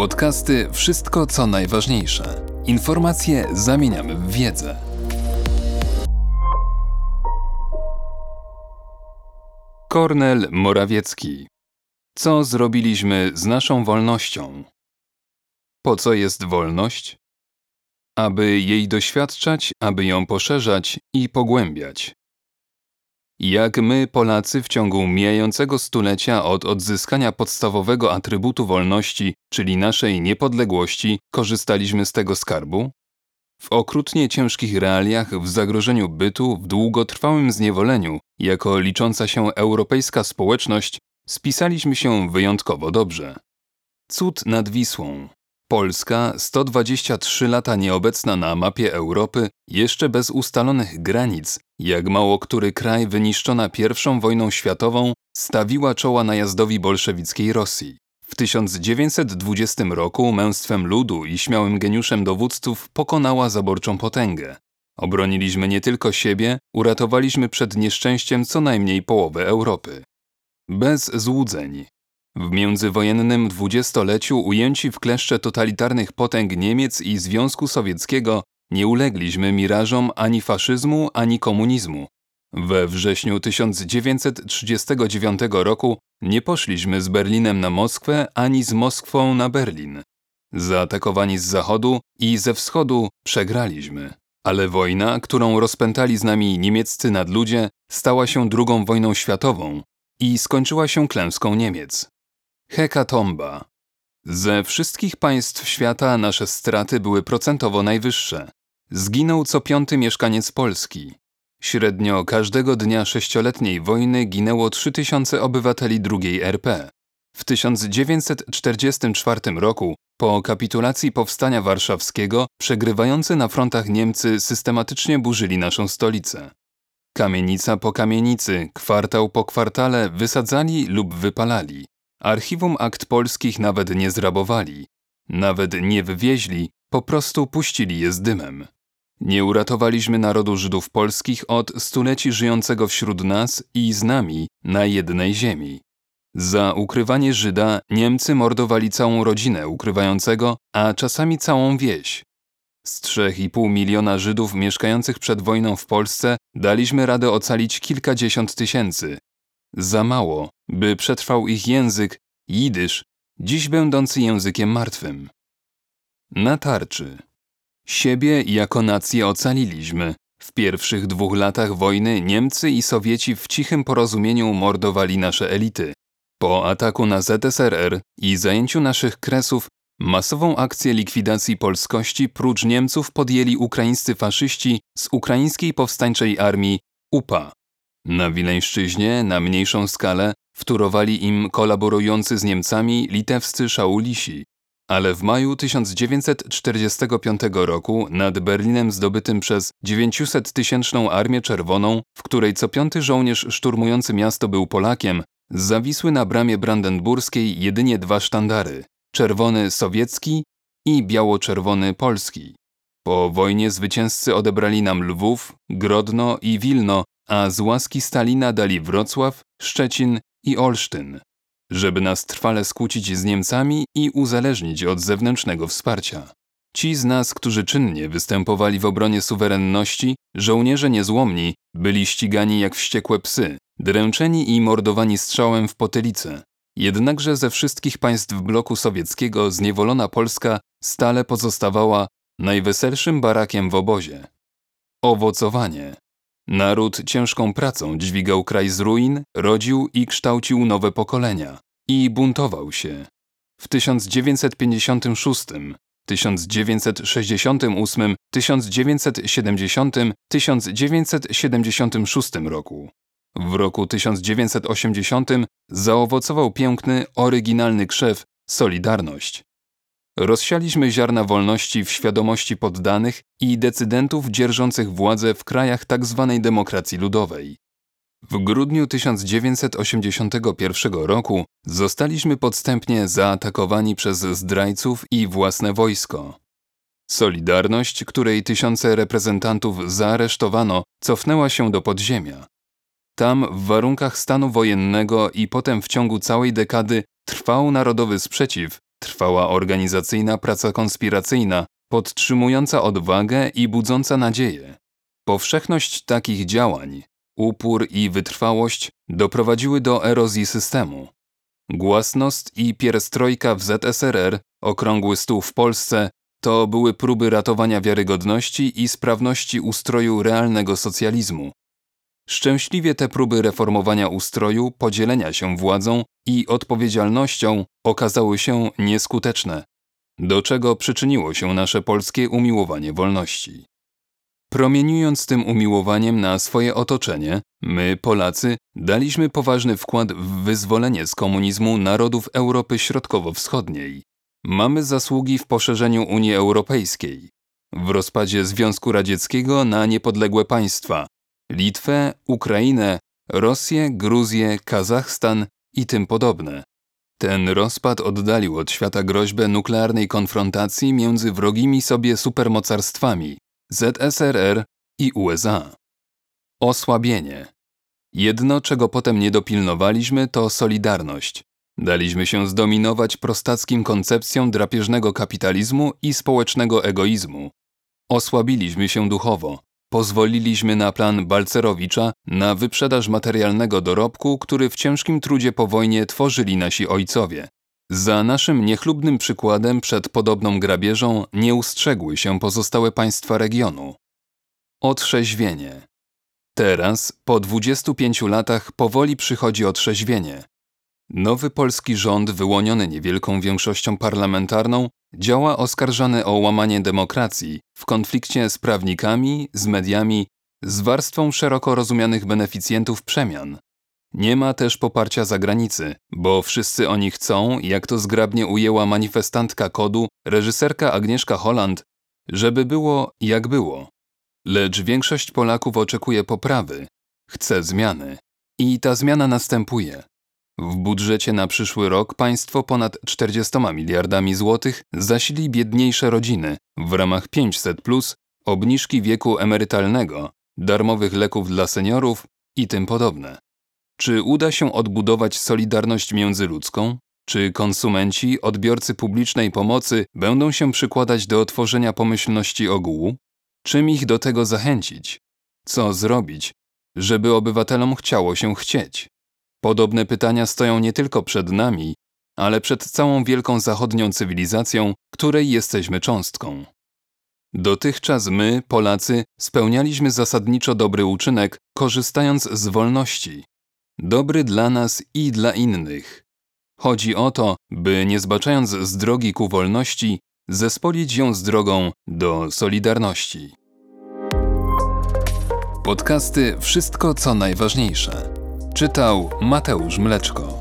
Podcasty Wszystko co najważniejsze. Informacje zamieniamy w wiedzę. Kornel Morawiecki. Co zrobiliśmy z naszą wolnością? Po co jest wolność? Aby jej doświadczać, aby ją poszerzać i pogłębiać. Jak my, Polacy, w ciągu mijającego stulecia od odzyskania podstawowego atrybutu wolności, czyli naszej niepodległości, korzystaliśmy z tego skarbu? W okrutnie ciężkich realiach, w zagrożeniu bytu, w długotrwałym zniewoleniu, jako licząca się europejska społeczność, spisaliśmy się wyjątkowo dobrze. Cud nad Wisłą. Polska, 123 lata nieobecna na mapie Europy, jeszcze bez ustalonych granic, jak mało który kraj wyniszczona I wojną światową, stawiła czoła najazdowi bolszewickiej Rosji. W 1920 roku męstwem ludu i śmiałym geniuszem dowódców pokonała zaborczą potęgę. Obroniliśmy nie tylko siebie, uratowaliśmy przed nieszczęściem co najmniej połowę Europy. Bez złudzeń. W międzywojennym dwudziestoleciu ujęci w kleszcze totalitarnych potęg Niemiec i Związku Sowieckiego nie ulegliśmy mirażom ani faszyzmu, ani komunizmu. We wrześniu 1939 roku nie poszliśmy z Berlinem na Moskwę, ani z Moskwą na Berlin. Zaatakowani z zachodu i ze wschodu przegraliśmy. Ale wojna, którą rozpętali z nami niemieccy nadludzie, stała się drugą wojną światową i skończyła się klęską Niemiec. Hekatomba. Ze wszystkich państw świata nasze straty były procentowo najwyższe. Zginął co piąty mieszkaniec Polski. Średnio każdego dnia sześcioletniej wojny ginęło 3000 obywateli II RP. W 1944 roku, po kapitulacji Powstania Warszawskiego, przegrywający na frontach Niemcy systematycznie burzyli naszą stolicę. Kamienica po kamienicy, kwartał po kwartale wysadzali lub wypalali. Archiwum akt polskich nawet nie zrabowali, nawet nie wywieźli, po prostu puścili je z dymem. Nie uratowaliśmy narodu Żydów polskich od stuleci żyjącego wśród nas i z nami na jednej ziemi. Za ukrywanie Żyda Niemcy mordowali całą rodzinę ukrywającego, a czasami całą wieś. Z 3,5 miliona Żydów mieszkających przed wojną w Polsce daliśmy radę ocalić kilkadziesiąt tysięcy. Za mało, by przetrwał ich język, jidysz, dziś będący językiem martwym. Na tarczy. Siebie jako nację ocaliliśmy. W pierwszych dwóch latach wojny Niemcy i Sowieci w cichym porozumieniu mordowali nasze elity. Po ataku na ZSRR i zajęciu naszych kresów masową akcję likwidacji polskości prócz Niemców podjęli ukraińscy faszyści z Ukraińskiej Powstańczej Armii UPA. Na Wileńszczyźnie, na mniejszą skalę, wtórowali im kolaborujący z Niemcami litewscy szaulisi. Ale w maju 1945 roku nad Berlinem zdobytym przez 900-tysięczną Armię Czerwoną, w której co piąty żołnierz szturmujący miasto był Polakiem, zawisły na bramie brandenburskiej jedynie dwa sztandary – czerwony sowiecki i biało-czerwony polski. Po wojnie zwycięzcy odebrali nam Lwów, Grodno i Wilno, a z łaski Stalina dali Wrocław, Szczecin i Olsztyn, żeby nas trwale skłócić z Niemcami i uzależnić od zewnętrznego wsparcia. Ci z nas, którzy czynnie występowali w obronie suwerenności, żołnierze niezłomni, byli ścigani jak wściekłe psy, dręczeni i mordowani strzałem w potylicę. Jednakże ze wszystkich państw bloku sowieckiego zniewolona Polska stale pozostawała najweselszym barakiem w obozie. Owocowanie. Naród ciężką pracą dźwigał kraj z ruin, rodził i kształcił nowe pokolenia. I buntował się. W 1956, 1968, 1970, 1976 roku. W roku 1980 zaowocował piękny, oryginalny krzew Solidarność. Rozsialiśmy ziarna wolności w świadomości poddanych i decydentów dzierżących władzę w krajach tzw. Tak demokracji ludowej. W grudniu 1981 roku zostaliśmy podstępnie zaatakowani przez zdrajców i własne wojsko. Solidarność, której tysiące reprezentantów zaaresztowano, cofnęła się do podziemia. Tam, w warunkach stanu wojennego i potem w ciągu całej dekady, trwał narodowy sprzeciw trwała organizacyjna praca konspiracyjna, podtrzymująca odwagę i budząca nadzieję. Powszechność takich działań, upór i wytrwałość doprowadziły do erozji systemu. Głasnost i pierstrojka w ZSRR, okrągły stół w Polsce, to były próby ratowania wiarygodności i sprawności ustroju realnego socjalizmu. Szczęśliwie te próby reformowania ustroju, podzielenia się władzą i odpowiedzialnością okazały się nieskuteczne, do czego przyczyniło się nasze polskie umiłowanie wolności. Promieniując tym umiłowaniem na swoje otoczenie, my, Polacy, daliśmy poważny wkład w wyzwolenie z komunizmu narodów Europy Środkowo-Wschodniej. Mamy zasługi w poszerzeniu Unii Europejskiej, w rozpadzie Związku Radzieckiego na niepodległe państwa Litwę, Ukrainę, Rosję, Gruzję, Kazachstan i tym podobne. Ten rozpad oddalił od świata groźbę nuklearnej konfrontacji między wrogimi sobie supermocarstwami ZSRR i USA. Osłabienie. Jedno, czego potem nie dopilnowaliśmy, to solidarność. Daliśmy się zdominować prostackim koncepcjom drapieżnego kapitalizmu i społecznego egoizmu. Osłabiliśmy się duchowo. Pozwoliliśmy na plan Balcerowicza na wyprzedaż materialnego dorobku, który w ciężkim trudzie po wojnie tworzyli nasi ojcowie. Za naszym niechlubnym przykładem przed podobną grabieżą nie ustrzegły się pozostałe państwa regionu. Otrzeźwienie. Teraz, po 25 latach, powoli przychodzi otrzeźwienie. Nowy polski rząd, wyłoniony niewielką większością parlamentarną, działa oskarżany o łamanie demokracji w konflikcie z prawnikami, z mediami, z warstwą szeroko rozumianych beneficjentów przemian. Nie ma też poparcia zagranicy, bo wszyscy oni chcą, jak to zgrabnie ujęła manifestantka kodu, reżyserka Agnieszka Holland, żeby było jak było. Lecz większość Polaków oczekuje poprawy, chce zmiany. I ta zmiana następuje. W budżecie na przyszły rok państwo ponad 40 miliardami złotych zasili biedniejsze rodziny w ramach 500, plus, obniżki wieku emerytalnego, darmowych leków dla seniorów i tym podobne. Czy uda się odbudować solidarność międzyludzką? Czy konsumenci, odbiorcy publicznej pomocy będą się przykładać do otworzenia pomyślności ogółu? Czym ich do tego zachęcić? Co zrobić, żeby obywatelom chciało się chcieć? Podobne pytania stoją nie tylko przed nami, ale przed całą wielką zachodnią cywilizacją, której jesteśmy cząstką. Dotychczas my, Polacy, spełnialiśmy zasadniczo dobry uczynek, korzystając z wolności. Dobry dla nas i dla innych. Chodzi o to, by nie zbaczając z drogi ku wolności, zespolić ją z drogą do solidarności. Podcasty Wszystko co najważniejsze. Czytał Mateusz Mleczko.